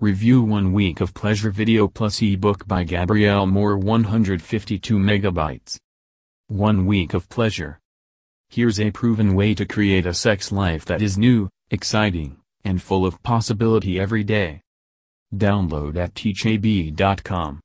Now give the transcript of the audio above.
Review 1 Week of Pleasure Video Plus ebook by Gabrielle Moore 152 megabytes. 1 Week of Pleasure. Here's a proven way to create a sex life that is new, exciting, and full of possibility every day. Download at teachab.com.